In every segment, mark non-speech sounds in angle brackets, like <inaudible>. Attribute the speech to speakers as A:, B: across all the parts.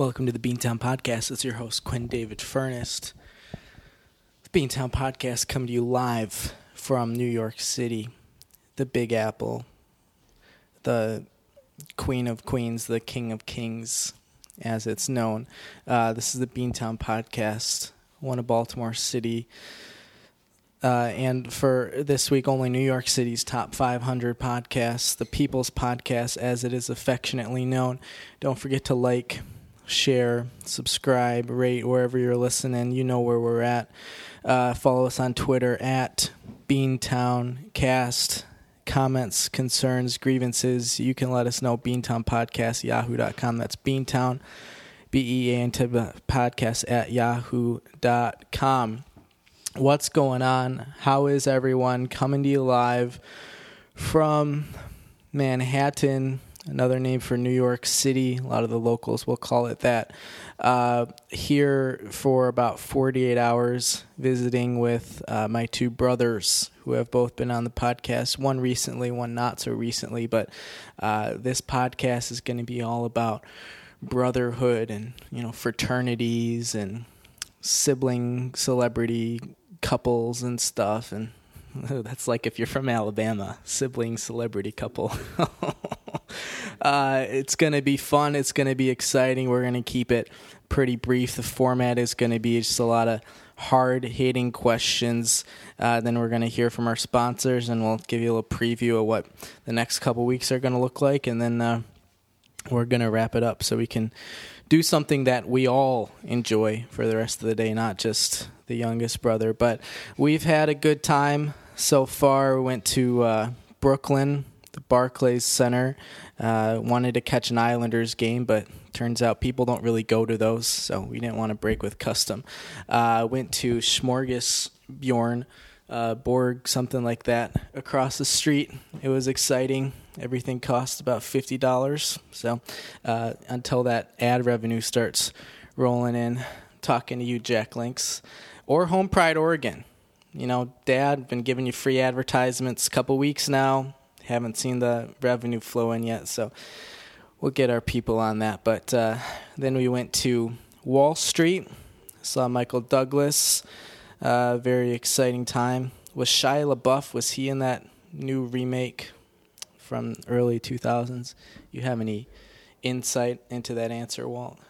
A: Welcome to the Beantown Podcast. It's your host, Quinn David Furness. The Beantown Podcast coming to you live from New York City, the Big Apple, the Queen of Queens, the King of Kings, as it's known. Uh, this is the Beantown Podcast, one of Baltimore City. Uh, and for this week, only New York City's top 500 podcasts, the People's Podcast, as it is affectionately known. Don't forget to like, share, subscribe, rate wherever you're listening. You know where we're at. Uh, follow us on Twitter at BeantownCast. Comments, concerns, grievances, you can let us know. Beantown Podcast, yahoo.com. That's Beantown, B E A N T podcast at yahoo.com. What's going on? How is everyone? Coming to you live from Manhattan, another name for New York City. A lot of the locals will call it that. Uh, here for about 48 hours, visiting with uh, my two brothers who have both been on the podcast. One recently, one not so recently, but uh, this podcast is going to be all about brotherhood and you know fraternities and sibling celebrity couples and stuff and <laughs> that's like if you're from Alabama, sibling celebrity couple. <laughs> uh, it's going to be fun. It's going to be exciting. We're going to keep it pretty brief. The format is going to be just a lot of hard hitting questions. Uh, then we're going to hear from our sponsors and we'll give you a little preview of what the next couple weeks are going to look like. And then uh, we're going to wrap it up so we can do something that we all enjoy for the rest of the day, not just the youngest brother. But we've had a good time so far. We went to uh, Brooklyn, the Barclays Center. Uh, wanted to catch an Islanders game, but turns out people don't really go to those, so we didn't want to break with custom. Uh, went to Smorgasbjorn, uh, Borg, something like that, across the street. It was exciting. Everything cost about fifty dollars. So uh, until that ad revenue starts rolling in, talking to you, Jack Links, or Home Pride, Oregon. You know, Dad been giving you free advertisements a couple weeks now. Haven't seen the revenue flow in yet, so we'll get our people on that. But uh, then we went to Wall Street, saw Michael Douglas. Uh, very exciting time. Was Shia LaBeouf? Was he in that new remake from early 2000s? You have any insight into that answer, Walt?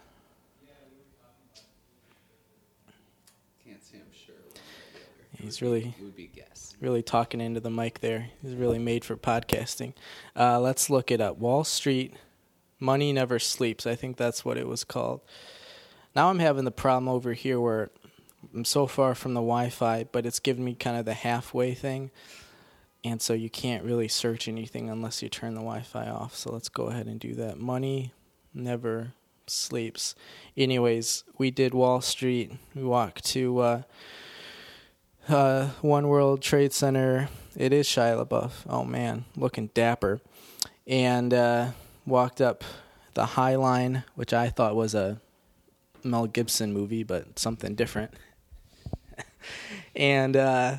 B: Can't say I'm sure.
A: He's really
B: would be guess.
A: really talking into the mic there. He's really made for podcasting. Uh, let's look it up. Wall Street, Money Never Sleeps. I think that's what it was called. Now I'm having the problem over here where I'm so far from the Wi Fi, but it's giving me kind of the halfway thing. And so you can't really search anything unless you turn the Wi Fi off. So let's go ahead and do that. Money Never Sleeps. Anyways, we did Wall Street. We walked to. Uh, uh, One World Trade Center. It is Shia LaBeouf. Oh man, looking dapper. And uh, walked up the High Line, which I thought was a Mel Gibson movie, but something different. <laughs> and uh,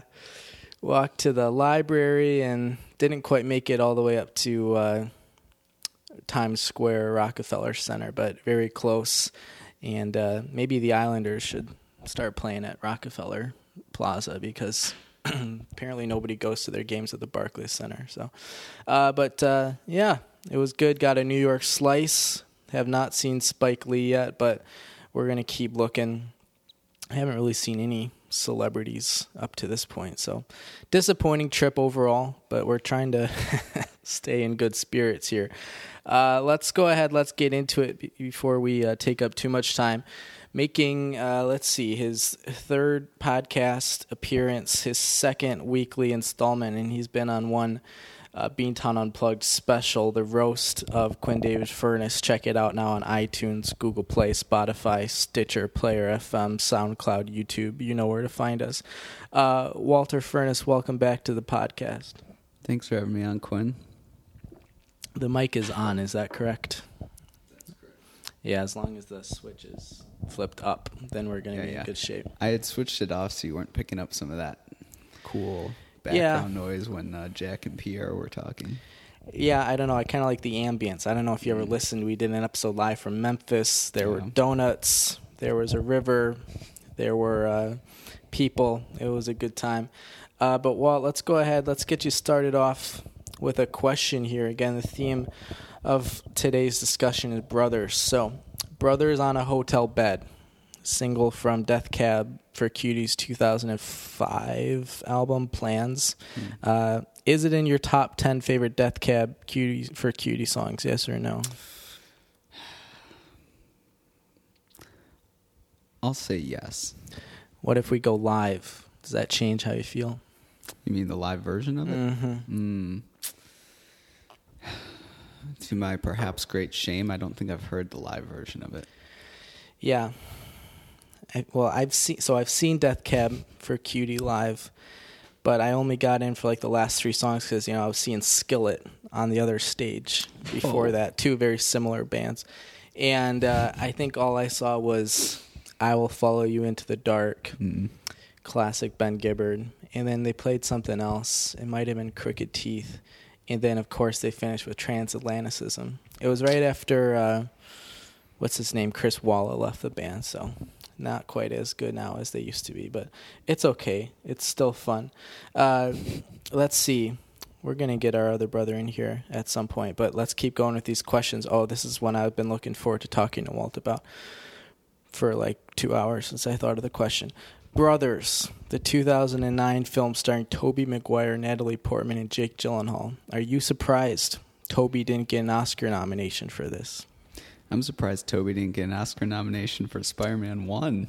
A: walked to the library and didn't quite make it all the way up to uh, Times Square, Rockefeller Center, but very close. And uh, maybe the Islanders should start playing at Rockefeller Plaza because <clears throat> apparently nobody goes to their games at the Barclays Center. So, uh, but uh, yeah, it was good. Got a New York slice. Have not seen Spike Lee yet, but we're gonna keep looking. I haven't really seen any celebrities up to this point, so disappointing trip overall. But we're trying to <laughs> stay in good spirits here. Uh, let's go ahead. Let's get into it before we uh, take up too much time making uh, let's see his third podcast appearance his second weekly installment and he's been on one uh, beantown unplugged special the roast of quinn david Furness. check it out now on itunes google play spotify stitcher player fm soundcloud youtube you know where to find us uh, walter furness welcome back to the podcast
B: Thanks for having me on, Quinn.
A: the mic is on is that correct yeah as long as the switch is flipped up then we're going to
B: Yeah,
A: be
B: yeah.
A: in good shape
B: I had switched it off so you weren't picking up some of that cool
A: Yeah.
B: background noise when uh, Jack and Pierre were talking.
A: Yeah, I don't know. I kind of like the ambience. I don't know if you ever listened. We did an episode live from Memphis. There were donuts. There was a river. There were uh, people. It was a good time. Uh, but Walt, let's go ahead. Let's get you started off with a question here. Again, the theme of today's discussion is brothers. So, brothers on a hotel bed, single from Death Cab for Cutie's 2005 album Plans. Uh, is it in your top 10 favorite Death Cab Cutie for Cutie songs? Yes or no?
B: I'll say yes.
A: What if we go live? Does that change how you feel?
B: You mean the live version of it?
A: Mm-hmm.
B: Mm. To my perhaps great shame, I don't think I've heard the live version of it.
A: Yeah. I, well, I've seen so I've seen Death Cab for Cutie live, but I only got in for like the last three songs because you know I was seeing Skillet on the other stage before
B: Oh.
A: that, two very similar bands, and uh, I think all I saw was "I Will Follow You Into the Dark,"
B: Mm.
A: classic Ben Gibbard, and then they played something else. It might have been Crooked Teeth, and then of course they finished with Transatlanticism. It was right after uh, what's his name, Chris Walla left the band, so not quite as good now as they used to be, but it's okay. It's still fun. Uh, let's see. We're gonna get our other brother in here at some point, but let's keep going with these questions. Oh, this is one I've been looking forward to talking to Walt about for like two hours since I thought of the question. Brothers, the 2009 film starring Tobey Maguire, Natalie Portman, and Jake Gyllenhaal. Are you surprised Tobey didn't get an Oscar nomination for this?
B: I'm surprised Tobey didn't get an Oscar nomination for Spider-Man One.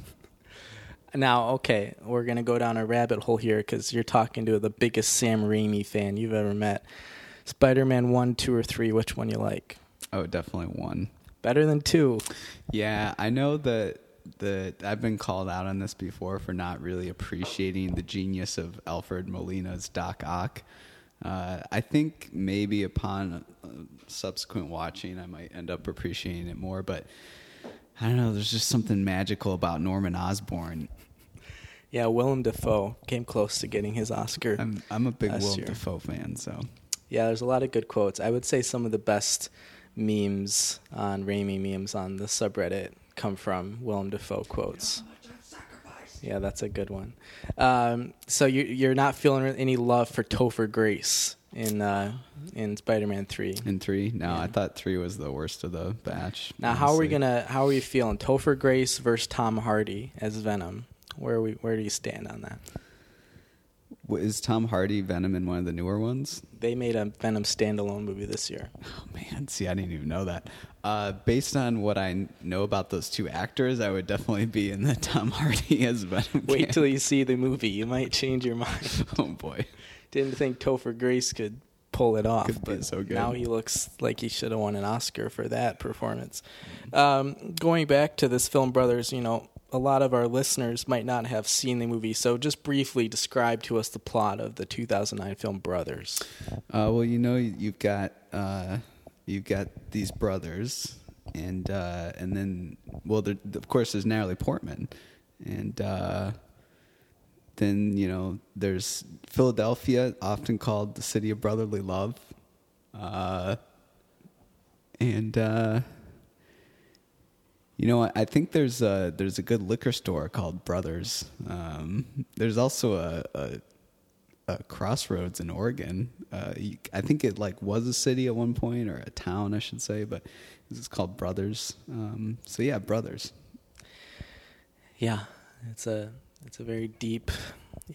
A: Now, okay, we're gonna go down a rabbit hole here because you're talking to the biggest Sam Raimi fan you've ever met. Spider-Man one, two, or three? Which one you like?
B: Oh, definitely one.
A: Better than two.
B: Yeah, I know that the I've been called out on this before for not really appreciating the genius of Alfred Molina's Doc Ock. Uh, I think maybe upon uh, subsequent watching, I might end up appreciating it more. But I don't know. There's just something magical about Norman Osborn.
A: Yeah, Willem Dafoe came close to getting his Oscar.
B: I'm I'm a big
A: Willem
B: Will
A: year.
B: Dafoe fan, so
A: Yeah, there's a lot of good quotes. I would say some of the best memes on Raimi memes on the subreddit come from Willem Dafoe quotes. Yeah, that's a good one. Um, so you, you're not feeling any love for Topher Grace in uh, in Spider-Man Three.
B: in three. No,
A: Yeah.
B: I thought three was the worst of the batch.
A: Now, how are we gonna? How are you feeling? Topher Grace versus Tom Hardy as Venom. Where are we? Where do you stand on that?
B: Is Tom Hardy Venom in one of the newer ones?
A: They made a Venom standalone movie this year.
B: Oh man, see, I didn't even know that. Uh, based on what I know about those two actors, I would definitely be in the Tom Hardy <laughs> as Venom.
A: Wait
B: camp.
A: till you see the movie. You might change your mind. <laughs>
B: oh boy,
A: Didn't think Topher Grace could pull it off,
B: Could be
A: but
B: so good.
A: now he looks like he should have won an Oscar for that performance. Um, going back to this film, brothers, you know, a lot of our listeners might not have seen the movie, so just briefly describe to us the plot of the 2009 film Brothers.
B: Uh, well, you know, you've got uh, you've got these brothers, and uh, and then well, of course, there's Natalie Portman, and uh, then you know there's Philadelphia, often called the city of brotherly love, uh, and uh, you know, I think there's a there's a good liquor store called Brothers. Um, there's also a, a uh, crossroads in Oregon. Uh, I think it like was a city at one point or a town, I should say, but is called Brothers. Um, so yeah, Brothers.
A: Yeah, it's a it's a very deep,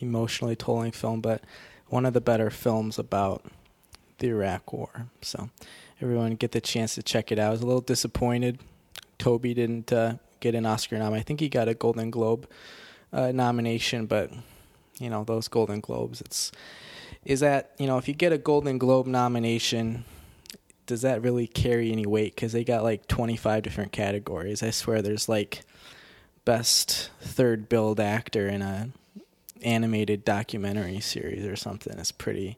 A: emotionally tolling film, but one of the better films about the Iraq War. So everyone get the chance to check it out. I was a little disappointed. Tobey didn't uh, get an Oscar nom. I think he got a Golden Globe uh, nomination, but you know those Golden Globes. It's is that you know if you get a Golden Globe nomination. Does that really carry any weight? Because they got like 25 different categories. I swear there's like best third build actor in a animated documentary series or something. It's pretty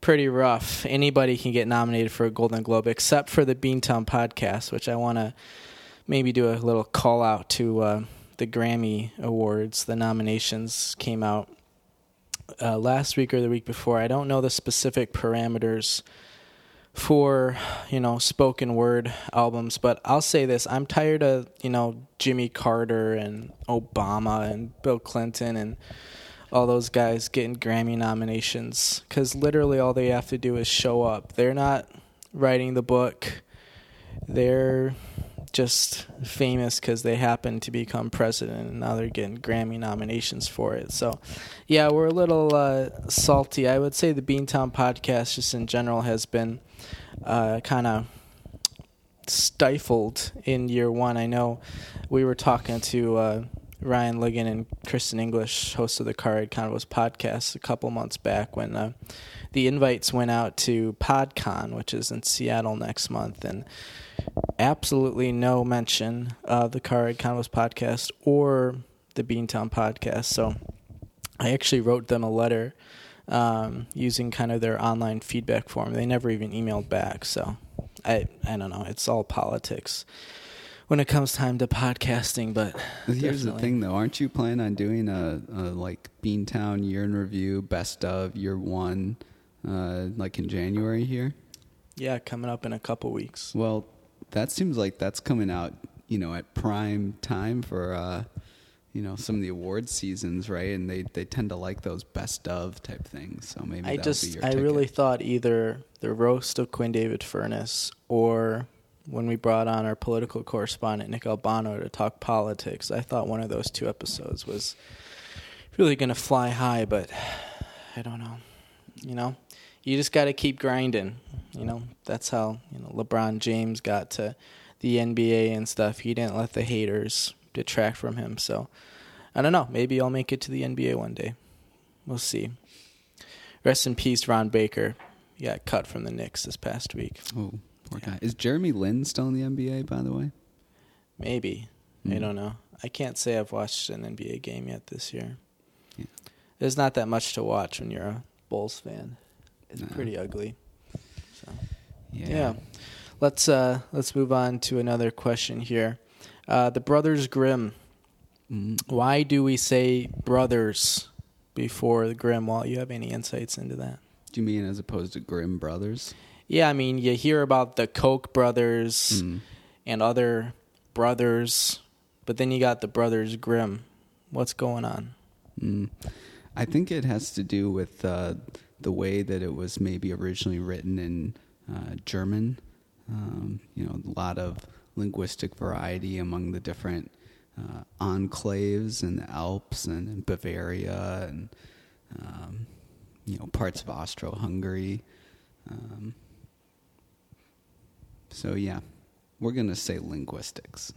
A: pretty rough. Anybody can get nominated for a Golden Globe except for the Beantown podcast, which I want to maybe do a little call out to uh, the Grammy Awards. The nominations came out uh, last week or the week before. I don't know the specific parameters for you know spoken word albums but i'll say this i'm tired of you know jimmy carter and obama and bill clinton and all those guys getting grammy nominations because literally all they have to do is show up they're not writing the book they're just famous because they happen to become president and now they're getting Grammy nominations for it. So, yeah, we're a little uh, salty. I would say the Beantown podcast, just in general, has been uh, kind of stifled in year one. I know we were talking to uh, Ryan Ligon and Kristen English, host of the Card Convos podcast, a couple months back when uh, the invites went out to PodCon, which is in Seattle next month, and absolutely no mention of the Card Convos podcast or the Beantown podcast. So I actually wrote them a letter um, using kind of their online feedback form. They never even emailed back. So I I don't know. It's all politics when it comes time to podcasting. But
B: here's the thing, though. Aren't you planning on doing a, a like Beantown year in review, best of year one, uh, like in January here?
A: Yeah, coming up in a couple weeks.
B: Well, that seems like that's coming out, you know, at prime time for, uh, you know, some of the award seasons, right? And they, they tend to like those best of type things. So maybe
A: I just I
B: ticket.
A: really thought either the roast of Quinn David Furness or when we brought on our political correspondent Nick Albano to talk politics, I thought one of those two episodes was really going to fly high, but <sighs> I don't know. You know, you just got to keep grinding. You know, that's how you know LeBron James got to the NBA and stuff. He didn't let the haters detract from him. So I don't know. Maybe I'll make it to the NBA one day. We'll see. Rest in peace, Ron Baker. He got cut from the Knicks this past week.
B: Oh, poor
A: Yeah.
B: guy. Is Jeremy Lin still in the NBA, by the way?
A: Maybe. I
B: Hmm.
A: don't know. I can't say I've watched an NBA game yet this year.
B: Yeah.
A: There's not that much to watch when you're a Bulls fan. It's
B: No.
A: pretty ugly. So
B: Yeah.
A: yeah. Let's uh let's move on to another question here. Uh, the Brothers Grimm.
B: Mm.
A: Why do we say brothers before the Grimm? Well, you have any insights into that?
B: Do you mean as opposed to Grimm Brothers?
A: Yeah, I mean, you hear about the Koch brothers
B: Mm.
A: and other brothers, but then you got the Brothers Grimm. What's going on?
B: Mm. I think it has to do with uh, the way that it was maybe originally written in uh, German. Um, you know, a lot of linguistic variety among the different uh, enclaves in the Alps and in Bavaria and um, you know parts of Austro-Hungary. Um, so yeah, we're gonna say linguistics.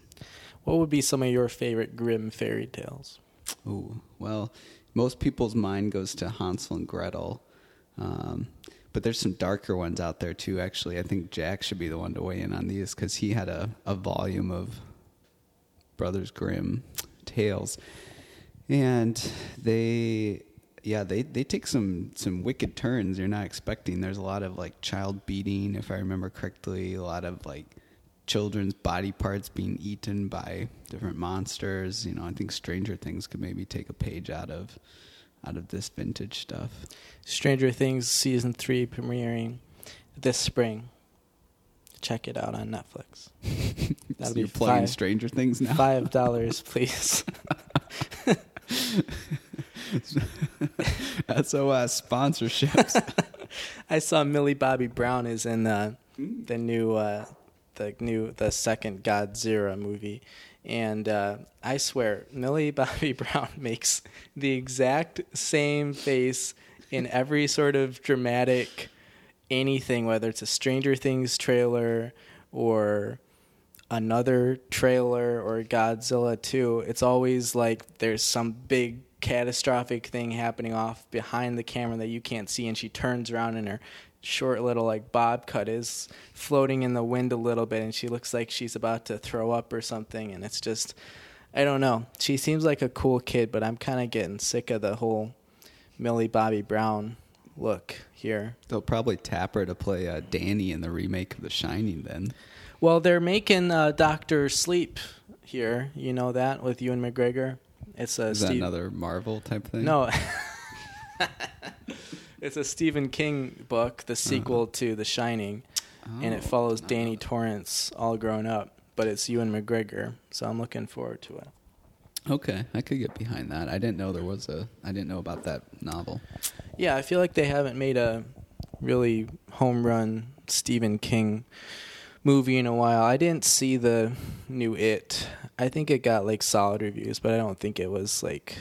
A: What would be some of your favorite Grimm fairy tales?
B: Ooh, well, most people's mind goes to Hansel and Gretel, um, but there's some darker ones out there too. Actually, I think Jack should be the one to weigh in on these because he had a, a volume of Brothers Grimm tales, and they, yeah, they they take some some wicked turns you're not expecting. There's a lot of like child beating, if I remember correctly. A lot of like children's body parts being eaten by different monsters. You know, I think Stranger Things could maybe take a page out of out of this vintage stuff.
A: Stranger Things season three premiering this spring. Check it out on Netflix. <laughs> That'll
B: So
A: be
B: you're plugging
A: five-
B: Stranger Things now.
A: Five <laughs> dollars, please. <laughs>
B: SOS sponsorships.
A: I saw Millie Bobby Brown is in the the new uh, the new the second Godzilla movie, and uh, I swear Millie Bobby <laughs> Brown makes the exact same face in every sort of dramatic anything, whether it's a Stranger Things trailer or another trailer or Godzilla 2, it's always like there's some big catastrophic thing happening off behind the camera that you can't see and she turns around and her short little like bob cut is floating in the wind a little bit and she looks like she's about to throw up or something and it's just I don't know. She seems like a cool kid, but I'm kind of getting sick of the whole Millie Bobby Brown look here.
B: They'll probably tap her to play uh, Danny in the remake of The Shining. Then
A: Well, they're making uh, Doctor Sleep here. You know that with Ewan McGregor. It's a
B: is that
A: Steve-
B: another Marvel type thing?
A: no. <laughs> <laughs> it's a Stephen King book, the uh-huh. sequel to The Shining. and it
B: Oh,
A: follows Danny. Torrance all grown up, but it's Ewan McGregor, so I'm looking forward to it.
B: Okay, I could get behind that. I didn't know there was a. I didn't know about that novel.
A: Yeah, I feel like they haven't made a really home run Stephen King movie in a while. I didn't see the new It. I think it got like solid reviews, but I don't think it was like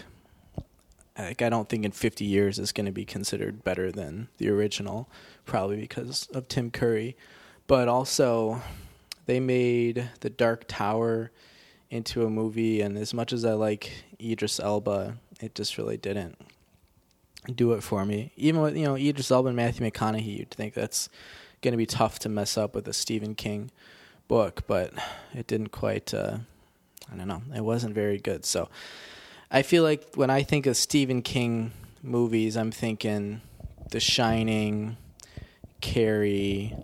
A: like I don't think in 50 years it's going to be considered better than the original, probably because of Tim Curry. But also they made The Dark Tower into a movie and as much as I like Idris Elba, it just really didn't do it for me. Even with you know Idris Elba and Matthew McConaughey, you'd think that's going to be tough to mess up with a Stephen King book, but it didn't quite. Uh, I don't know. It wasn't very good. So I feel like when I think of Stephen King movies, I'm thinking The Shining, Carrie,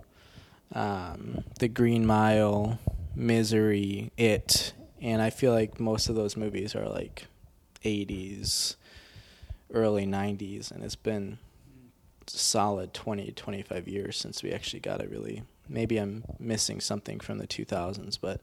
A: um, The Green Mile, Misery, It, and I feel like most of those movies are like 80s early 90s and it's been solid 20 25 years since we actually got it really. Maybe i'm missing something from the 2000s but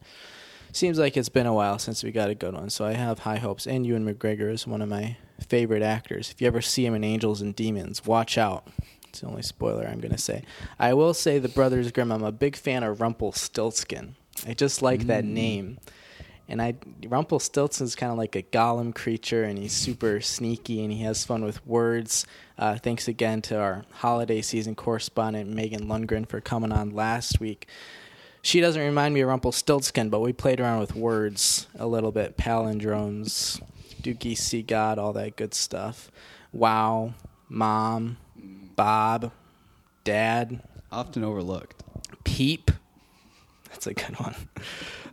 A: seems like it's been a while since we got a good one so i have high hopes and ewan mcgregor is one of my favorite actors if you ever see him in angels and demons watch out it's the only spoiler i'm going to say i will say the brothers grimm i'm a big fan of rumpelstiltskin i just like that
B: Mm.
A: name and I Rumpelstiltskin's kind of like a golem creature, and he's super sneaky, and he has fun with words. Uh, thanks again to our holiday season correspondent Megan Lundgren for coming on last week. She doesn't remind me of Rumpelstiltskin, but we played around with words a little bit, palindromes, Dookie See God, all that good stuff. Wow, mom, Bob, dad,
B: Often overlooked.
A: peep. That's a good one.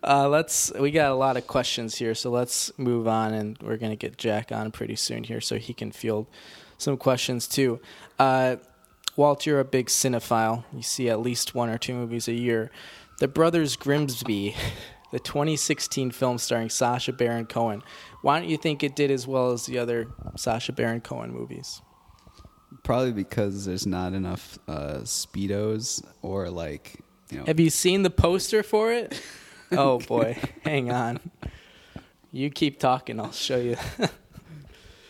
A: Uh, let's. We got a lot of questions here, so let's move on, and we're gonna get Jack on pretty soon here, so he can field some questions too. Uh, Walt, you're a big cinephile. You see at least one or two movies a year. The Brothers Grimsby, the 2016 film starring Sacha Baron Cohen. Why don't you think it did as well as the other Sacha Baron Cohen movies?
B: Probably because there's not enough uh, speedos or like you know.
A: Have you seen the poster for it? <laughs> Oh boy, hang on. You keep talking, I'll show you. <laughs>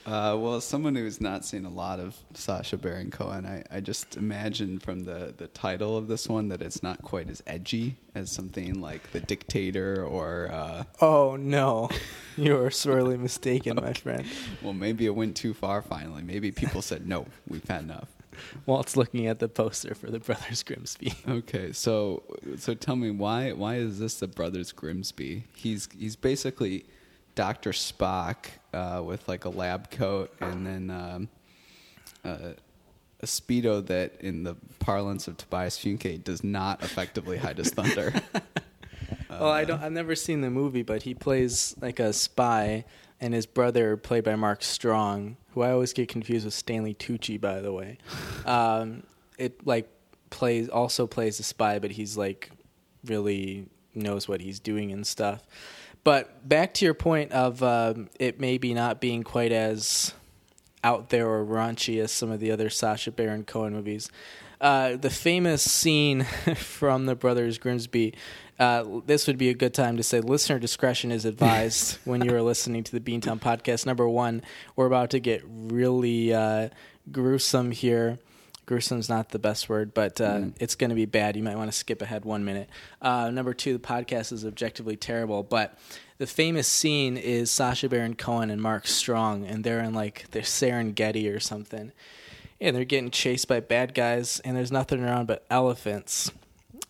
B: Uh, well, as someone who's not seen a lot of Sacha Baron Cohen, I, I just imagine from the, the title of this one that it's not quite as edgy as something like The Dictator or, uh,
A: oh no, <laughs> you are sorely mistaken, my friend.
B: well, maybe it went too far finally. Maybe people said, no, we've had enough.
A: Walt's looking at the poster for the Brothers Grimsby. <laughs>
B: Okay, so so tell me why why is this the Brothers Grimsby? He's he's basically Doctor Spock uh, with like a lab coat and then um, uh, a speedo that, in the parlance of Tobias Funke, does not effectively hide his thunder. <laughs>
A: well, I don't. I've never seen the movie, but he plays like a spy, and his brother, played by Mark Strong, who I always get confused with Stanley Tucci, by the way. <laughs> Um, it like plays also plays a spy, but he's like really knows what he's doing and stuff. But back to your point of um, it maybe not being quite as out there or raunchy as some of the other Sacha Baron Cohen movies. Uh, the famous scene <laughs> from the Brothers Grimsby. Uh, this would be a good time to say listener discretion is advised <laughs> when you are listening to the Beantown podcast. Number one, we're about to get really uh, gruesome here. Gruesome's not the best word, but uh,
B: Mm.
A: it's going to be bad. You might want to skip ahead one minute. Uh, number two, the podcast is objectively terrible, but the famous scene is Sacha Baron Cohen and Mark Strong, and they're in like their Serengeti or something, and they're getting chased by bad guys, and there's nothing around but elephants.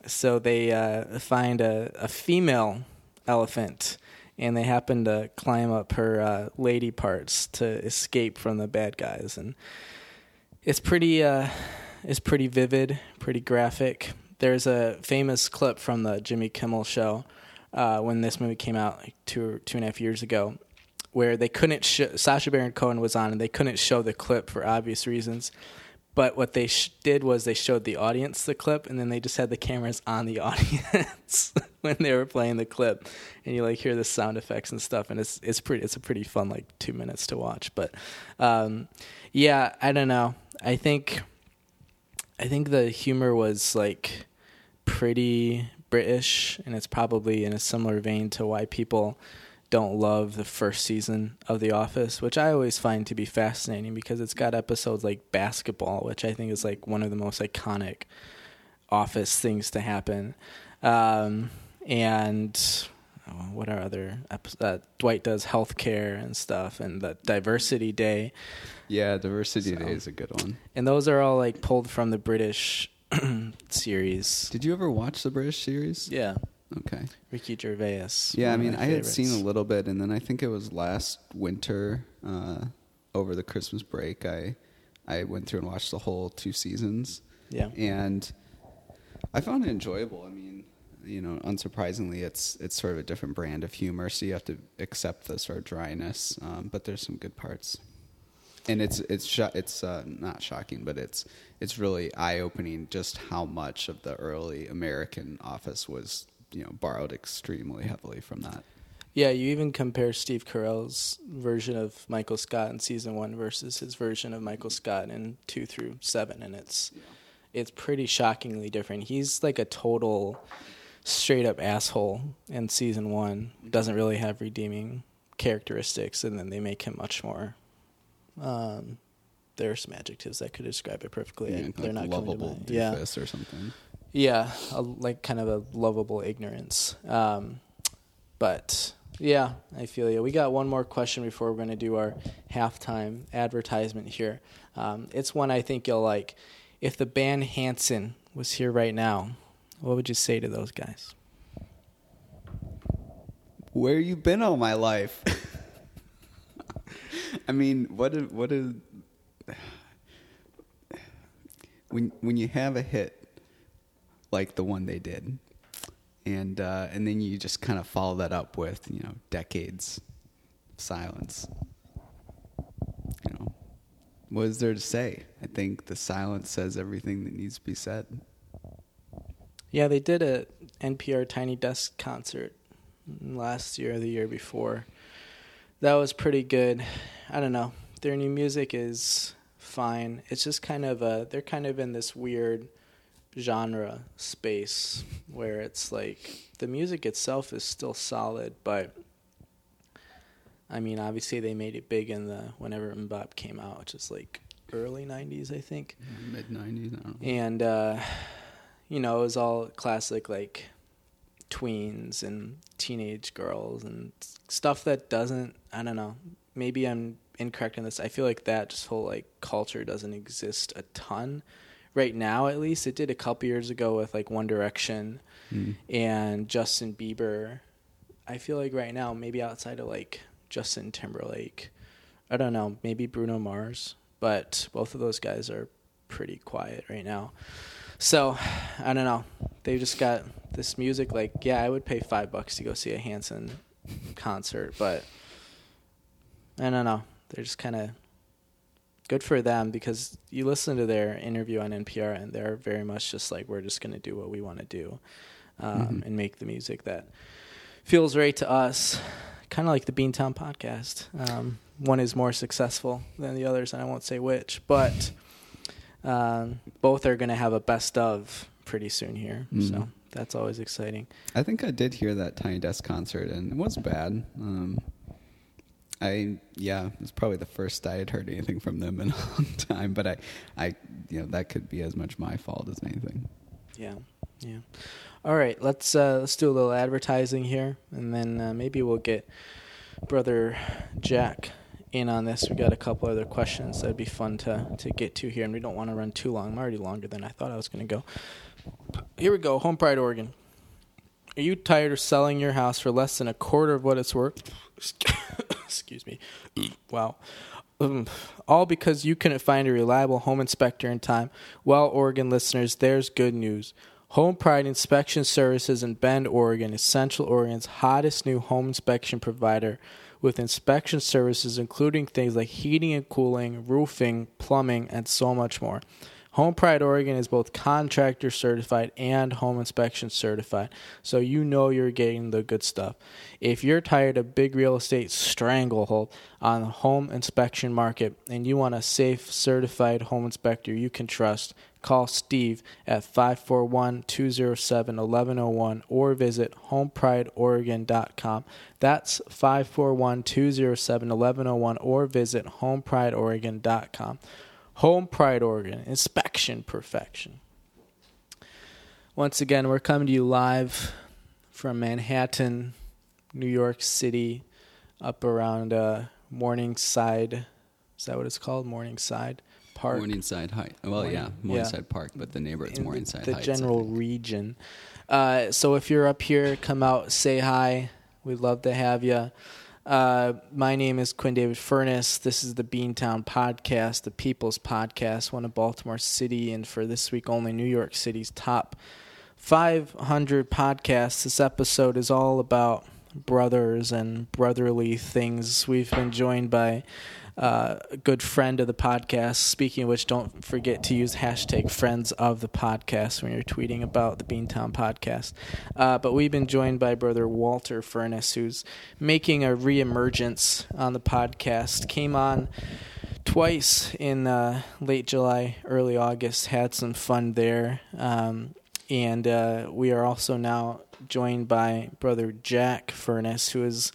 A: So they uh, find a, a female elephant, and they happen to climb up her uh, lady parts to escape from the bad guys, and it's pretty uh, it's pretty vivid, pretty graphic. There's a famous clip from the Jimmy Kimmel show uh, when this movie came out like two two and a half years ago, where they couldn't sh- Sacha Baron Cohen was on and they couldn't show the clip for obvious reasons. But what they sh- did was they showed the audience the clip, and then they just had the cameras on the <laughs> audience when they were playing the clip, and you like hear the sound effects and stuff, and it's it's pretty it's a pretty fun like two minutes to watch. But um, yeah, I don't know. I think I think the humor was like pretty British, and it's probably in a similar vein to why people don't love the first season of The Office, which I always find to be fascinating because it's got episodes like basketball, which I think is like one of the most iconic Office things to happen. Um, and what are other episodes? Uh, Dwight does healthcare and stuff, and the Diversity Day.
B: Yeah, Diversity
A: So-
B: Day is a good one.
A: And those are all like pulled from the British <clears throat> series.
B: Did you ever watch the British series?
A: Yeah,
B: Okay.
A: Ricky Gervais.
B: Yeah, I mean, I had seen a little bit, and then I think it was last winter, uh, over the Christmas break, I I went through and watched the whole two seasons,
A: Yeah,
B: and I found it enjoyable. I mean, you know, unsurprisingly, it's it's sort of a different brand of humor, so you have to accept the sort of dryness, um, but there's some good parts. And it's it's sho- it's uh, not shocking, but it's it's really eye opening just how much of the early American Office was you know borrowed extremely heavily from that.
A: yeah. You even compare Steve Carell's version of Michael Scott in season one versus his version of Michael Scott in two through seven, and it's it's pretty shockingly different. He's like a total straight up asshole in season one. Doesn't really have redeeming characteristics, and then they make him much more. Um, there are some adjectives that could describe it perfectly.
B: Yeah,
A: they're not coming to
B: lovable
A: mind. Yeah,
B: or something.
A: yeah, a, like kind of a lovable ignorance. Um, but yeah, I feel you. We got one more question before we're going to do our halftime advertisement here. Um, it's one I think you'll like. If the band Hanson was here right now, what would you say to those guys?
B: Where you been all my life? <laughs> I mean, what a, what a when when you have a hit like the one they did, and uh, and then you just kind of follow that up with you know decades of silence. You know, what is there to say? I think the silence says everything that needs to be said.
A: Yeah, they did a NPR Tiny Desk concert last year or the year before. That was pretty good. I don't know. Their new music is fine. It's just kind of a they're kind of in this weird genre space where it's like the music itself is still solid, but I mean, obviously they made it big in the whenever MMMBop came out, which is like early 90s, I think
B: Mid nineties, I don't know.
A: and uh, you know it was all classic like tweens and teenage girls and stuff that doesn't i don't know maybe i'm incorrect in this. I feel like that just whole like culture doesn't exist a ton. Right now at least it did a couple years ago with like one direction
B: Mm.
A: and justin bieber. I feel like right now maybe outside of like justin timberlake i don't know maybe bruno mars but both of those guys are pretty quiet right now so i don't know. They just got this music like yeah i would pay five bucks to go see a hanson concert but i don't know. They're just kind of good for them because you listen to their interview on npr and they're very much just like we're just going to do what we want to do um,
B: Mhm.
A: and make the music that feels right to us. Kind of like the beantown podcast. Um, one is more successful than the others and i won't say which but um, both are going to have a best of pretty soon here
B: Mhm.
A: so that's always exciting
B: I think I did hear that Tiny Desk concert, and it wasn't bad. Um, I yeah, it's probably the first I had heard anything from them in a <laughs> long time. But I, I you know that could be as much my fault as anything.
A: Yeah, yeah. All right, let's uh, let's do a little advertising here, and then uh, maybe we'll get brother Jack in on this. We got a couple other questions that'd be fun to to get to here, and we don't want to run too long. I'm already longer than I thought I was going to go. Here we go. Home Pride, Oregon. Are you tired of selling your house for less than a quarter of what it's worth? <coughs> Excuse me. <coughs> wow. Um, all because you couldn't find a reliable home inspector in time. Well, Oregon listeners, there's good news. Home Pride Inspection Services in Bend, Oregon is Central Oregon's hottest new home inspection provider with inspection services including things like heating and cooling, roofing, plumbing, and so much more. Home Pride Oregon is both contractor certified and home inspection certified, so you know you're getting the good stuff. If you're tired of big real estate stranglehold on the home inspection market and you want a safe, certified home inspector you can trust, call Steve at 541 207 1101 or visit homeprideoregon.com. That's 541 207 1101 or visit homeprideoregon.com. Home Pride Oregon, inspection perfection. Once again, we're coming to you live from Manhattan, New York City, up around uh, Morningside. Is that what it's called? Morningside Park.
B: Morningside Heights. Well, yeah,
A: Morning-
B: Morningside
A: yeah.
B: Park, but the neighborhood's
A: in the-
B: Morningside
A: the,
B: Heights. I
A: general region. Uh, so if you're up here, come out, say hi. We'd love to have you. Uh, my name is Quinn David Furness. This is the Beantown Podcast, the People's Podcast, one of Baltimore City, and for this week only, New York City's top 500 podcasts. This episode is all about brothers and brotherly things. We've been joined by uh, a good friend of the podcast. Speaking of which, don't forget to use hashtag friends of the podcast when you're tweeting about the Beantown podcast. Uh, but we've been joined by brother Walter Furness, who's making a reemergence on the podcast. Came on twice in uh, late July, early August. Had some fun there. Um, and uh, we are also now joined by brother Jack Furness, who is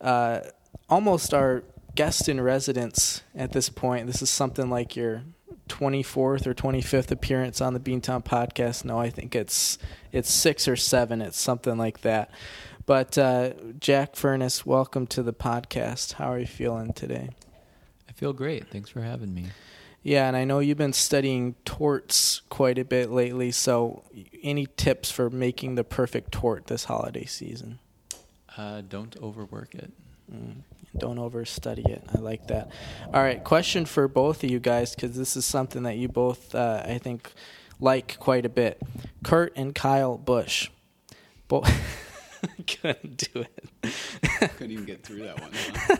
A: uh, almost our guest in residence at this point. This is something like your 24th or 25th appearance on the Beantown podcast. No, I think it's it's six or seven. It's something like that. But uh, Jack Furness, welcome to the podcast. How are you feeling today?
C: I feel great. Thanks for having me.
A: Yeah, and I know you've been studying torts quite a bit lately. So, any tips for making the perfect tort this holiday season?
C: Uh, don't overwork it.
A: Mm, don't overstudy it. I like that. All right, question for both of you guys because this is something that you both, uh, I think, like quite a bit. Kurt and Kyle Busch. Both <laughs> couldn't do it.
B: Couldn't even get through that one. huh?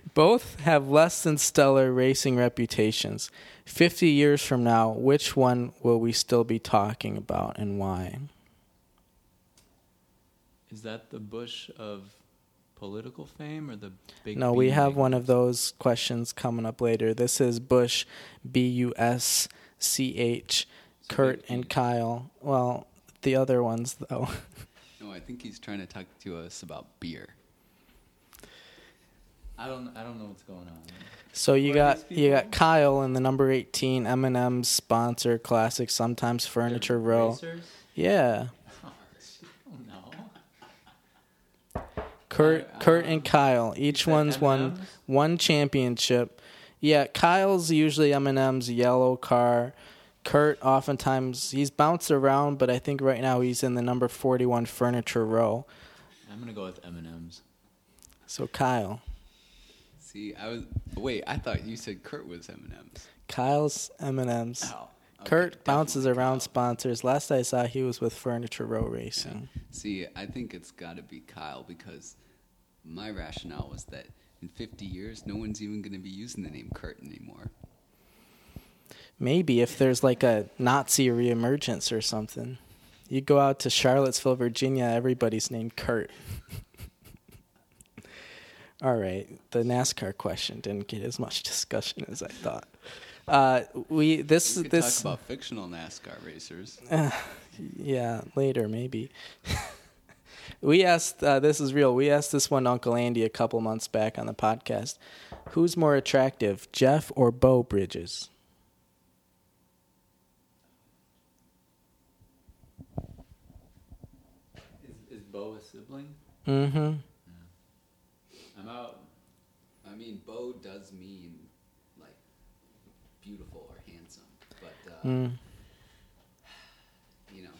B: <laughs>
A: Both have less than stellar racing reputations. 50 years from now, which one will we still be talking about and why?
C: Is that the Bush of political fame or the big?
A: No, we
C: bean
A: have one of those questions coming up later. This is Bush, B U S C H, Kurt
B: big
A: and. Kyle. Well, the other ones, though. <laughs>
B: No, I think he's trying to talk to us about beer.
C: I don't. I don't know what's going on.
A: So you
C: What
A: got you got? Kyle in the number 18 M&M's sponsor classic sometimes Furniture Row. Yeah.
C: Oh, no.
A: Kurt
C: Uh,
A: Kurt
C: um,
A: and Kyle. Each one's won
C: M&Ms?
A: one championship. Yeah, Kyle's usually M&M's yellow car. Kurt oftentimes he's bounced around, but I think right now he's in the number 41 Furniture Row.
C: I'm gonna go with M and M's.
A: So Kyle,
B: See, I was. Wait, I thought you said Kurt was M&M's.
A: Kyle's M&M's.
B: Oh, okay,
A: Kurt bounces around sponsors. Last I saw, he was with Furniture Row Racing.
B: See, I think it's got to be Kyle because my rationale was that in 50 years, no one's even going to be using the name Kurt anymore.
A: Maybe if there's like a Nazi reemergence or something. You go out to Charlottesville, Virginia, everybody's named Kurt. <laughs> All right, the NASCAR question didn't get as much discussion as I thought. Uh, we this
B: We could
A: this
B: talk about fictional NASCAR racers. <laughs>
A: yeah later maybe. <laughs> we asked uh, this is real. We asked this one Uncle Andy a couple months back on the podcast. Who's more attractive, Jeff or Beau Bridges?
C: Is, is Beau a sibling?
A: Mm-hmm.
C: I'm out.
B: I mean, Beau does mean like beautiful or handsome, but uh,
A: Mm.
B: you know,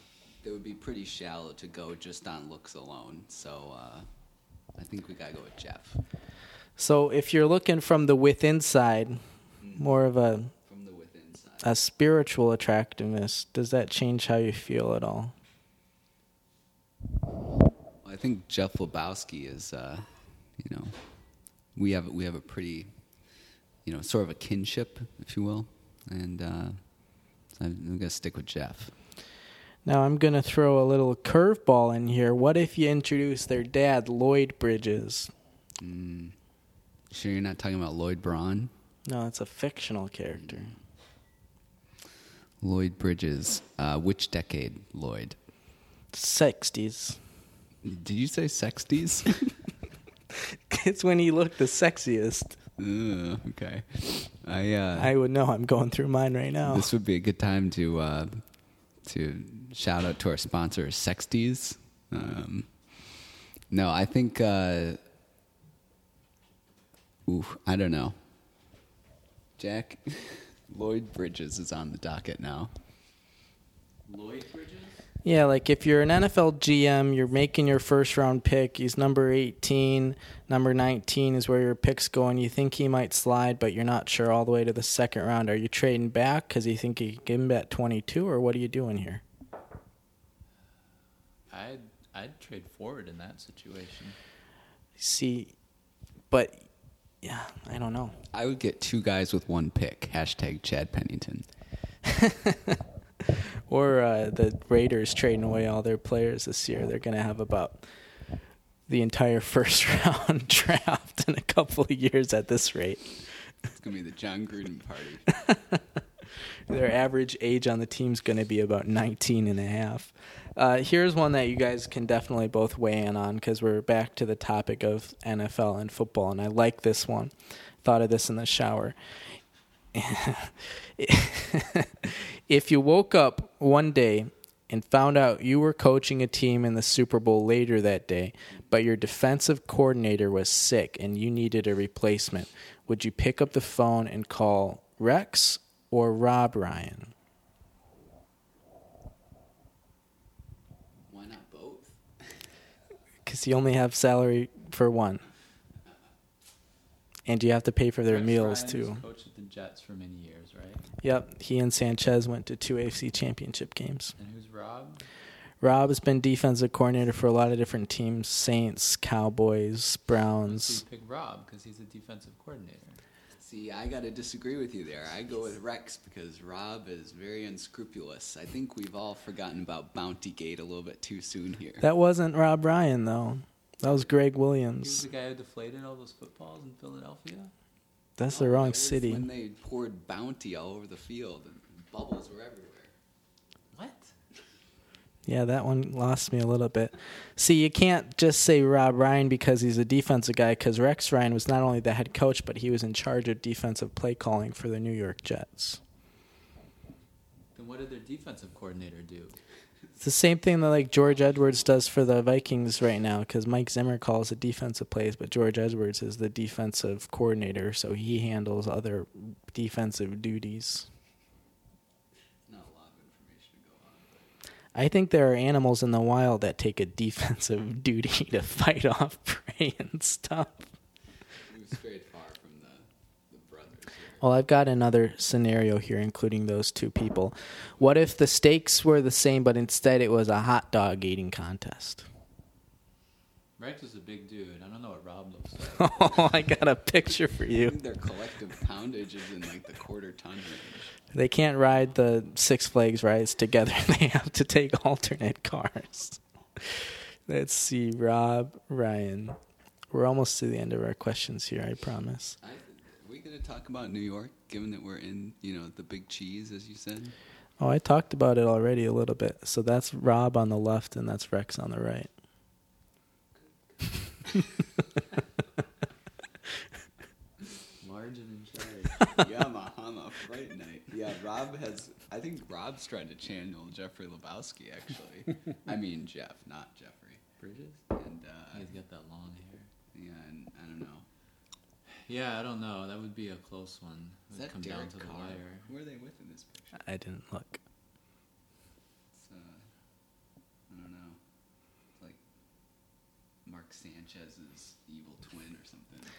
B: it would be pretty shallow to go just on looks alone. So uh, I think we gotta go with Jeff
A: So if you're looking from the within side, more of a,
B: from the within side.
A: a spiritual attractiveness, does that change how you feel at all?
B: I think Jeff Lebowski is, uh, you know, we have we have a pretty, you know, sort of a kinship, if you will, and uh, I'm, gonna stick with Jeff.
A: Now I'm gonna throw a little curveball in here. What if you introduce their dad, Lloyd Bridges?
B: Mm. Sure, you're not talking about Lloyd Braun?
A: No, it's a fictional character.
B: Lloyd Bridges. Uh, which decade, Lloyd?
A: Sixties.
B: Did you say sexties? <laughs>
A: it's when he looked the sexiest.
B: Ugh, okay. I uh,
A: I would know. I'm going through mine right now.
B: this would be a good time to uh, to shout out to our sponsor, Sexties. Um, no, I think. Uh, ooh, I don't know. Jack <laughs> Lloyd Bridges is on the docket now.
C: Lloyd Bridges?
A: Yeah, like if you're an NFL GM, you're making your first round pick. He's number 18. Number 19 is where your pick's going. You think he might slide, but you're not sure all the way to the second round. Are you trading back because you think you can give him at 22, or what are you doing here?
C: I'd I'd trade forward in that situation.
A: See, but yeah, I don't know.
B: I would get two guys with one pick. Hashtag Chad Pennington. <laughs>
A: Or uh, the Raiders trading away all their players this year. They're going to have about the entire <laughs> first round <laughs> draft in a couple of years at this rate.
B: It's gonna be the Jon Gruden party. <laughs>
A: Their average age on the team is going to be about 19 and a half. Uh, here's one that you guys can definitely both weigh in on because we're back to the topic of NFL and football, and I like this one. Thought of this in the shower. <laughs> if you woke up one day and found out you were coaching a team in the Super Bowl later that day, but your defensive coordinator was sick and you needed a replacement, would you pick up the phone and call Rex or Rob Ryan?
B: Why not both? <laughs>
A: Because you only have salary for one. And you have to pay for their
C: Rex
A: meals too.
C: was Coached at the Jets for many years, right?
A: Yep, he and Sanchez went to two AFC championship games.
C: And who's Rob?
A: Rob has been defensive coordinator for a lot of different teams Saints, Cowboys,
C: So
A: Browns.
C: you pick Rob because he's a defensive coordinator.
B: See, I got to disagree with you there. I go with Rex because Rob is very unscrupulous. I think we've all forgotten about Bounty Gate a little bit too soon here.
A: That wasn't Rob Ryan, though. That was Gregg Williams.
C: He was the guy who deflated all those footballs in Philadelphia.
A: That's the
B: Oh,
A: wrong
B: that
A: city.
B: When they poured Bounty all over the field and bubbles were everywhere.
C: What?
A: Yeah, that one lost me a little bit. See, you can't just say Rob Ryan because he's a defensive guy, because Rex Ryan was not only the head coach, but he was in charge of defensive play calling for the New York Jets.
C: Then what did their defensive coordinator do?
A: It's the same thing that like George Edwards does for the Vikings right now, because Mike Zimmer calls the defensive plays, but George Edwards is the defensive coordinator, so he handles other defensive duties. I think there are animals in the wild that take a defensive <laughs> duty to fight off <laughs> prey and stuff
B: from the, the brothers here.
A: Well, I've got another scenario here, including those two people. What if the stakes were the same, but instead it was a hot dog eating contest?
C: Rex is a big dude. I don't know what Rob looks like. <laughs>
A: Oh, I got a picture for
B: I
A: you.
B: think their collective poundage is in like the quarter ton range.
A: They can't ride the Six Flags rides together. <laughs> They have to take alternate cars. Let's see, Rob, Ryan. We're almost to the end of our questions here, I promise.
B: I, are we going to talk about New York, given that we're in, you know, the big cheese, as you said?
A: Oh, I talked about it already a little bit. So that's Rob on the left and that's Rex on the right. <laughs>
C: Margin and in charge. <laughs>
B: yeah, I'm a, I'm a Fright Night. Yeah, Rob has. I think Rob's trying to channel Jeffrey Lebowski. Actually, <laughs> I mean Jeff, not Jeffrey.
C: Bridges?
B: And uh,
C: He's got that long hair.
B: yeah, and I don't know.
C: Yeah, I don't know. That would be a close one.
B: Is
C: It would
B: that
C: come
B: Derek
C: down to the
B: Carr?
C: wire.
B: Who are they with in this picture?
A: I didn't look.
B: It's, uh, I don't know. It's like Mark Sanchez's evil twin or something.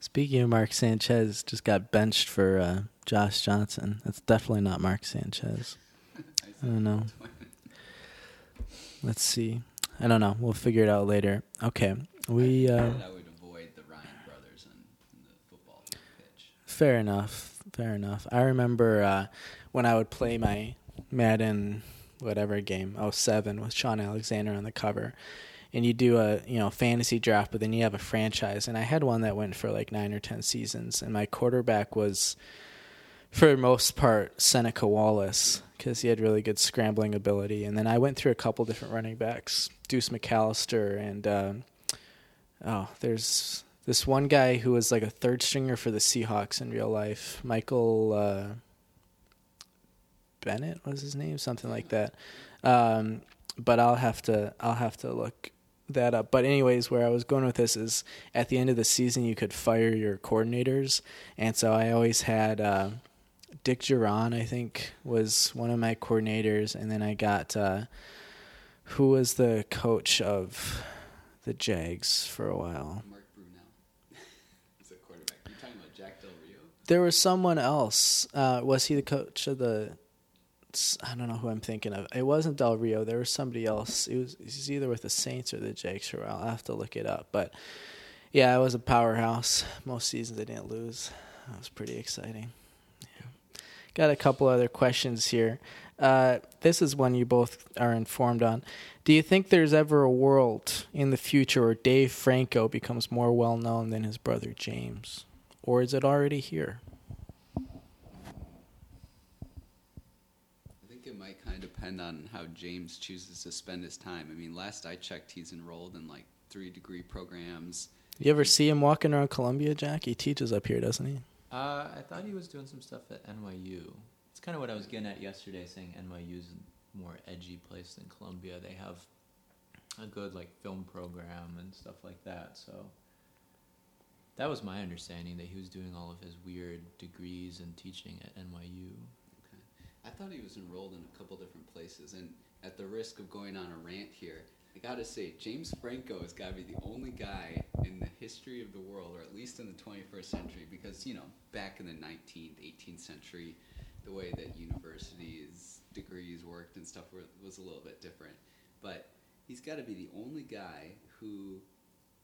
A: Speaking of Mark Sanchez, just got benched for uh, Josh Johnson. That's definitely not Mark Sanchez. <laughs> I don't know. <laughs> Let's see. I don't know. We'll figure it out later. Okay. We
B: I,
A: uh,
B: I would avoid the Ryan brothers on, on the football pitch.
A: Fair enough. fair enough. I remember uh, when I would play my Madden whatever game 07 with Shaun Alexander on the cover. And you do a you know fantasy draft, but then you have a franchise. And I had one that went for like nine or ten seasons, and my quarterback was, for the most part, Seneca Wallace because he had really good scrambling ability. And then I went through a couple different running backs, Deuce McAllister, and uh, oh, there's this one guy who was like a third stringer for the Seahawks in real life, Michael uh, Bennett was his name, something like that. Um, but I'll have to I'll have to look that up. But anyways, where I was going with this is at the end of the season you could fire your coordinators, and so I always had uh, Dick Jauron, I think, was one of my coordinators, and then I got uh, who was the coach of the Jags for a while.
B: Mark Brunell is a quarterback. You're talking about Jack Del Rio?
A: There was someone else. Uh, was he the coach of the? I don't know who I'm thinking of. It wasn't Del Rio. There was somebody else. It was, it was either with the Saints or the a while. I'll have to look it up. But yeah, it was a powerhouse. Most seasons they didn't lose. That was pretty exciting. Yeah. Got a couple other questions here. Uh, this is one you both are informed on. Do you think there's ever a world in the future where Dave Franco becomes more well known than his brother James? Or is it already here?
B: I think it might kind of depend on how James chooses to spend his time. I mean, last I checked, he's enrolled in like three degree programs.
A: You ever see him walking around Columbia, Jack? He teaches up here, doesn't he?
C: Uh, I thought he was doing some stuff at NYU. It's kind of what I was getting at yesterday, saying NYU's a more edgy place than Columbia. They have a good like film program and stuff like that. So that was my understanding that he was doing all of his weird degrees and teaching at NYU.
B: Okay. I thought he was enrolled in a couple different places, and at the risk of going on a rant here, I gotta say, James Franco has got to be the only guy in the history of the world, or at least in the 21st century, because, you know, back in the 19th, 18th century, the way that universities, degrees worked and stuff were, was a little bit different. But he's got to be the only guy who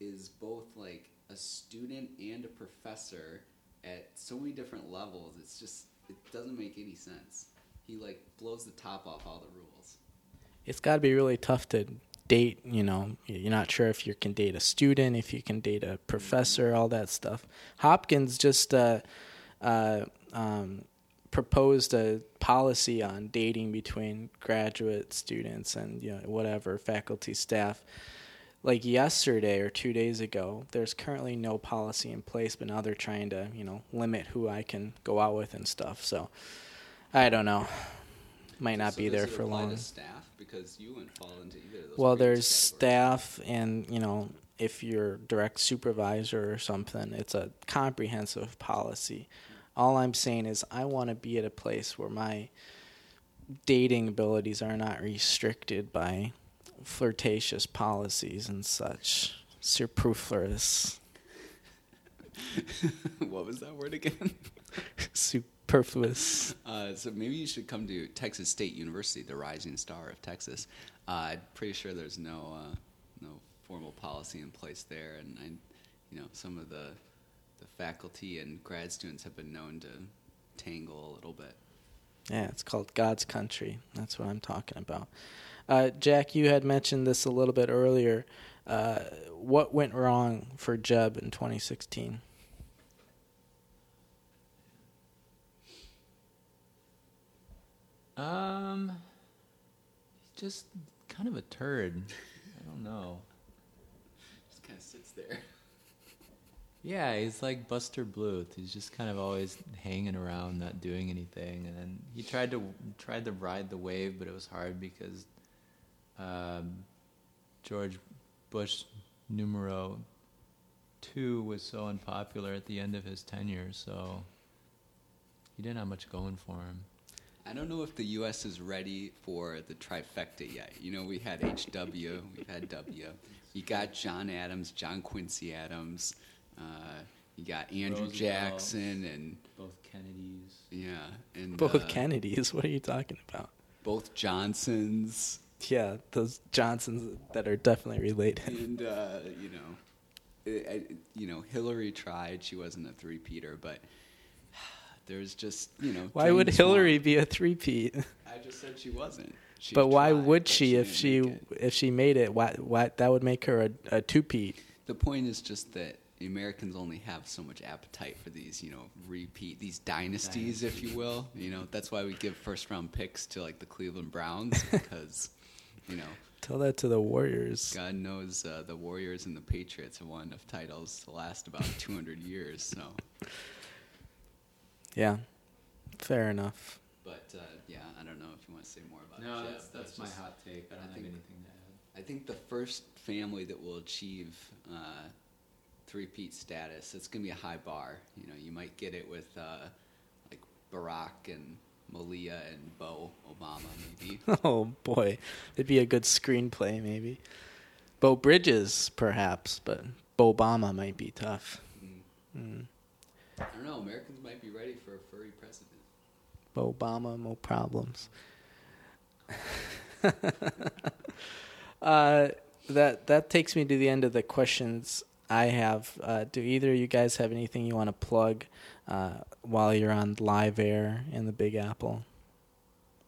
B: is both like a student and a professor at so many different levels. It's just, it doesn't make any sense. He like blows the top off all the rules.
A: It's got to be really tough to date, you know, you're not sure if you can date a student, if you can date a professor, all that stuff. Hopkins just uh, uh, um, proposed a policy on dating between graduate students and you know whatever faculty staff like yesterday or 2 days ago there's currently no policy in place but now they're trying to you know limit who I can go out with and stuff so I don't know might not
B: So
A: be there for long
B: staff, because you wouldn't fall into either of those.
A: well there's
B: categories.
A: staff and you know if you're direct supervisor or something it's a comprehensive policy all i'm saying is i want to be at a place where my dating abilities are not restricted by flirtatious policies and such superfluous <laughs>
B: what was that word again? <laughs>
A: superfluous
B: Uh, so maybe you should come to Texas State University, the rising star of Texas. Uh, I'm pretty sure there's no uh, no formal policy in place there, and I, you know, some of the the faculty and grad students have been known to tangle a little bit.
A: Yeah, it's called God's Country. That's what I'm talking about. Uh, Jack, you had mentioned this a little bit earlier. Uh, what went wrong for Jeb in 2016?
C: Um, just kind of a turd. I don't know.
B: Just kind of sits there.
C: Yeah, he's like Buster Bluth. He's just kind of always hanging around, not doing anything. And then he tried to tried to ride the wave, but it was hard because um, George Bush numero two was so unpopular at the end of his tenure. So he didn't have much going for him.
B: I don't know if the U.S. is ready for the trifecta yet. You know, we had H.W., we've had W. You got John Adams, John Quincy Adams. Uh, you got Andrew
C: Roosevelt.
B: Jackson, and
C: Both Kennedys.
B: yeah, and
A: Both
B: uh,
A: Kennedys. What are you talking about?
B: both Johnsons,
A: Yeah, those Johnsons that are definitely related.
B: and uh, you know, it, it, you know, Hillary tried. She wasn't a three-peater, but <sighs> There's just you know.
A: Why would Hillary be a three-peat?
B: I just said she wasn't. She
A: but why would
B: but
A: she if she if she made it? Why why that would make her a, a two-peat?
B: The point is just that the Americans only have so much appetite for these, you know, repeat these dynasties, if you will. You know, that's why we give first round picks to like the Cleveland Browns <laughs> because, you know,
A: Tell that to the Warriors.
B: God knows uh, the Warriors and the Patriots have won enough titles to last about <laughs> 200 years. So,
A: Yeah, fair enough.
B: but uh, yeah, I don't know if you want to say more about
C: No,
B: Jeff.
C: that's that's my
B: just-
C: hot take. I don't
B: I
C: have
B: think-
C: anything to add.
B: I think the first family that will achieve uh, three-peat status, it's going to be a high bar. You know, you might get it with uh, like Barack and Malia and Bo Obama, maybe. <laughs>
A: Oh boy, it'd be a good screenplay maybe. Beau Bridges perhaps, but Bo Obama might be tough.
B: Mm.
A: Mm.
B: I don't know. Americans might be ready for a furry president.
A: Bo Obama, no problems. <laughs> uh, that that takes me to the end of the questions I have. Uh, do either of you guys have anything you want to plug uh, while you're on live air in the Big Apple?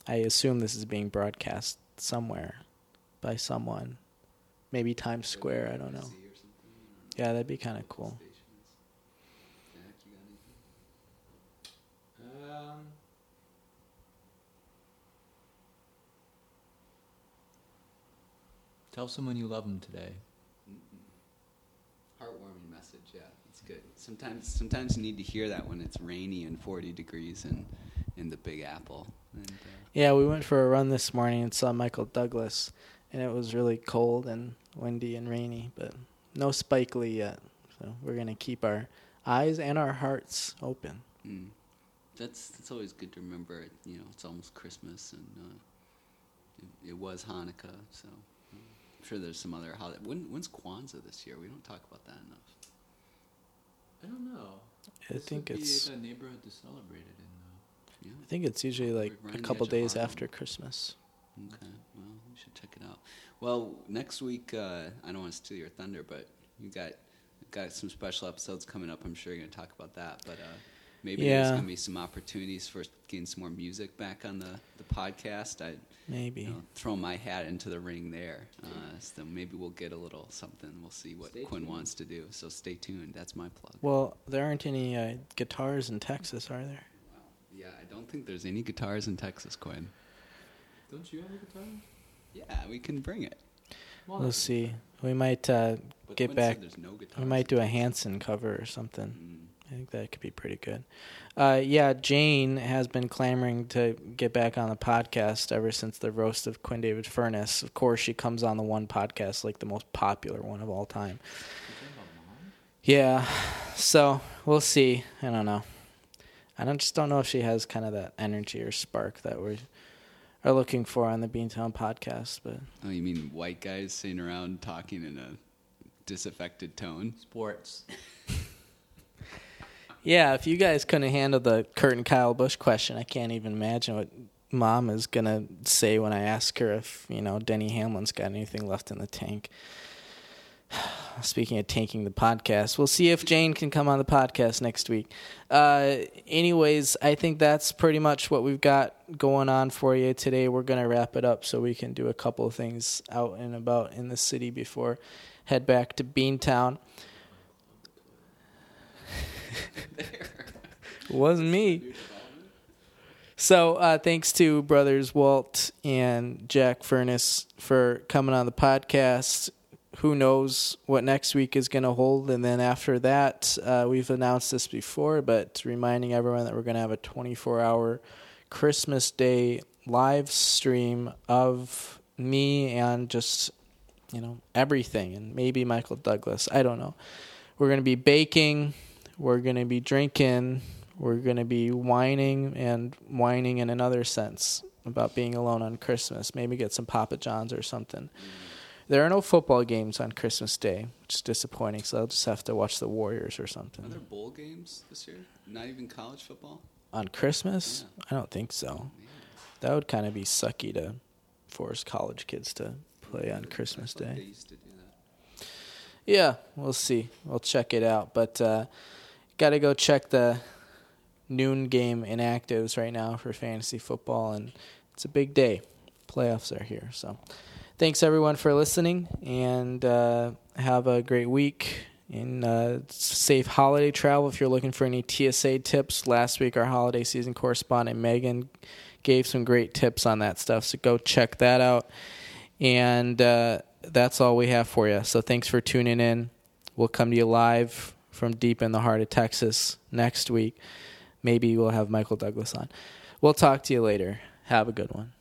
A: I assume this is being broadcast somewhere by someone, maybe Times Square. I don't know.
B: NBC or something, I don't know.
A: Yeah, that'd be kind of cool.
B: stations. Zach, you got anything?
C: Um, tell someone you love them today.
B: Mm-mm. Heartwarming message, yeah, it's good. Sometimes, sometimes you need to hear that when it's rainy and 40 degrees in, in the Big Apple. And, uh,
A: Yeah, we went for a run this morning and saw Michael Douglas, and it was really cold and windy and rainy, but no Spike Lee yet. So we're gonna keep our eyes and our hearts open.
B: mm, that's that's always good to remember. You know, it's almost Christmas, and uh, it, it was Hanukkah, so I'm sure there's some other holiday. When, when's Kwanzaa this year? We don't talk about that enough.
C: I don't know.
A: I
C: This
A: think it's
C: the neighborhood to celebrate it in. Though.
B: Yeah.
A: I think it's usually like a couple days after Christmas.
B: Okay, well, we should check it out. Well, next week, uh, I don't want to steal your thunder, but you got got some special episodes coming up. I'm sure you're going to talk about that, but uh, maybe there's going to be some opportunities for getting some more music back on the, the podcast. I
A: Maybe.
B: you know, throw my hat into the ring there. Uh, so maybe we'll get a little something. We'll see what
C: Stay
B: Quinn
C: tuned.
B: wants to do. So stay tuned. That's my plug.
A: Well, there aren't any uh, guitars in Texas, are there?
B: Yeah, I don't think there's any guitars in Texas, Quinn.
C: Don't you have a guitar?
B: Yeah, we can bring it.
C: Why?
A: We'll see. We might uh, get
B: Quinn
A: back.
B: No.
A: We might do a. Hanson cover or something.
B: Mm.
A: I think that could be pretty good. Uh, yeah, Jane has been clamoring to get back on the podcast ever since the roast of Quinn David Furness. Of course, she comes on the one podcast, like the most popular one of all time.
C: You talking about mom?
A: Yeah, so we'll see. I don't know. I don't just don't know if she has kind of that energy or spark that we are looking for on the Beantown podcast. But
B: Oh, you mean white guys sitting around talking in a disaffected tone?
C: Sports. <laughs>
A: yeah, if you guys couldn't handle the Kurt and Kyle Busch question, I can't even imagine what Mom is gonna say when I ask her if you know Denny Hamlin's got anything left in the tank. <sighs> Speaking of tanking the podcast, we'll see if Jane can come on the podcast next week. Uh, anyways, I think that's pretty much what we've got going on for you today. We're going to wrap it up so we can do a couple of things out and about in the city before head back to Beantown. <laughs> Wasn't me. So, uh, thanks to brothers Walt and Jack Furness for coming on the podcast. Who knows what next week is going to hold? And then after that, uh, we've announced this before, but reminding everyone that we're going to have a 24 hour Christmas Day live stream of me and just, you know, everything. And maybe Michael Douglas. I don't know. We're going to be baking, we're going to be drinking, we're going to be whining and whining in another sense about being alone on Christmas. Maybe get some Papa John's or something. There are no football games on Christmas Day, which is disappointing. So I'll just have to watch the Warriors or something.
B: Are there bowl games this year? Not even college football?
A: on Christmas. I don't think so.
B: Man.
A: That would kind of be sucky to force college kids to play on Christmas
B: I thought They
A: Day.
B: used to do that.
A: Yeah, we'll see. We'll check it out. But uh, got to go check the noon game in actives right now for fantasy football, and it's a big day. Playoffs are here, so thanks everyone for listening, and uh, have a great week. And uh, safe holiday travel. If you're looking for any TSA tips, last week our holiday season correspondent Megan gave some great tips on that stuff. So go check that out. And uh, that's all we have for you. So thanks for tuning in. We'll come to you live from deep in the heart of Texas next week. Maybe we'll have Michael Douglas on. We'll talk to you later. Have a good one.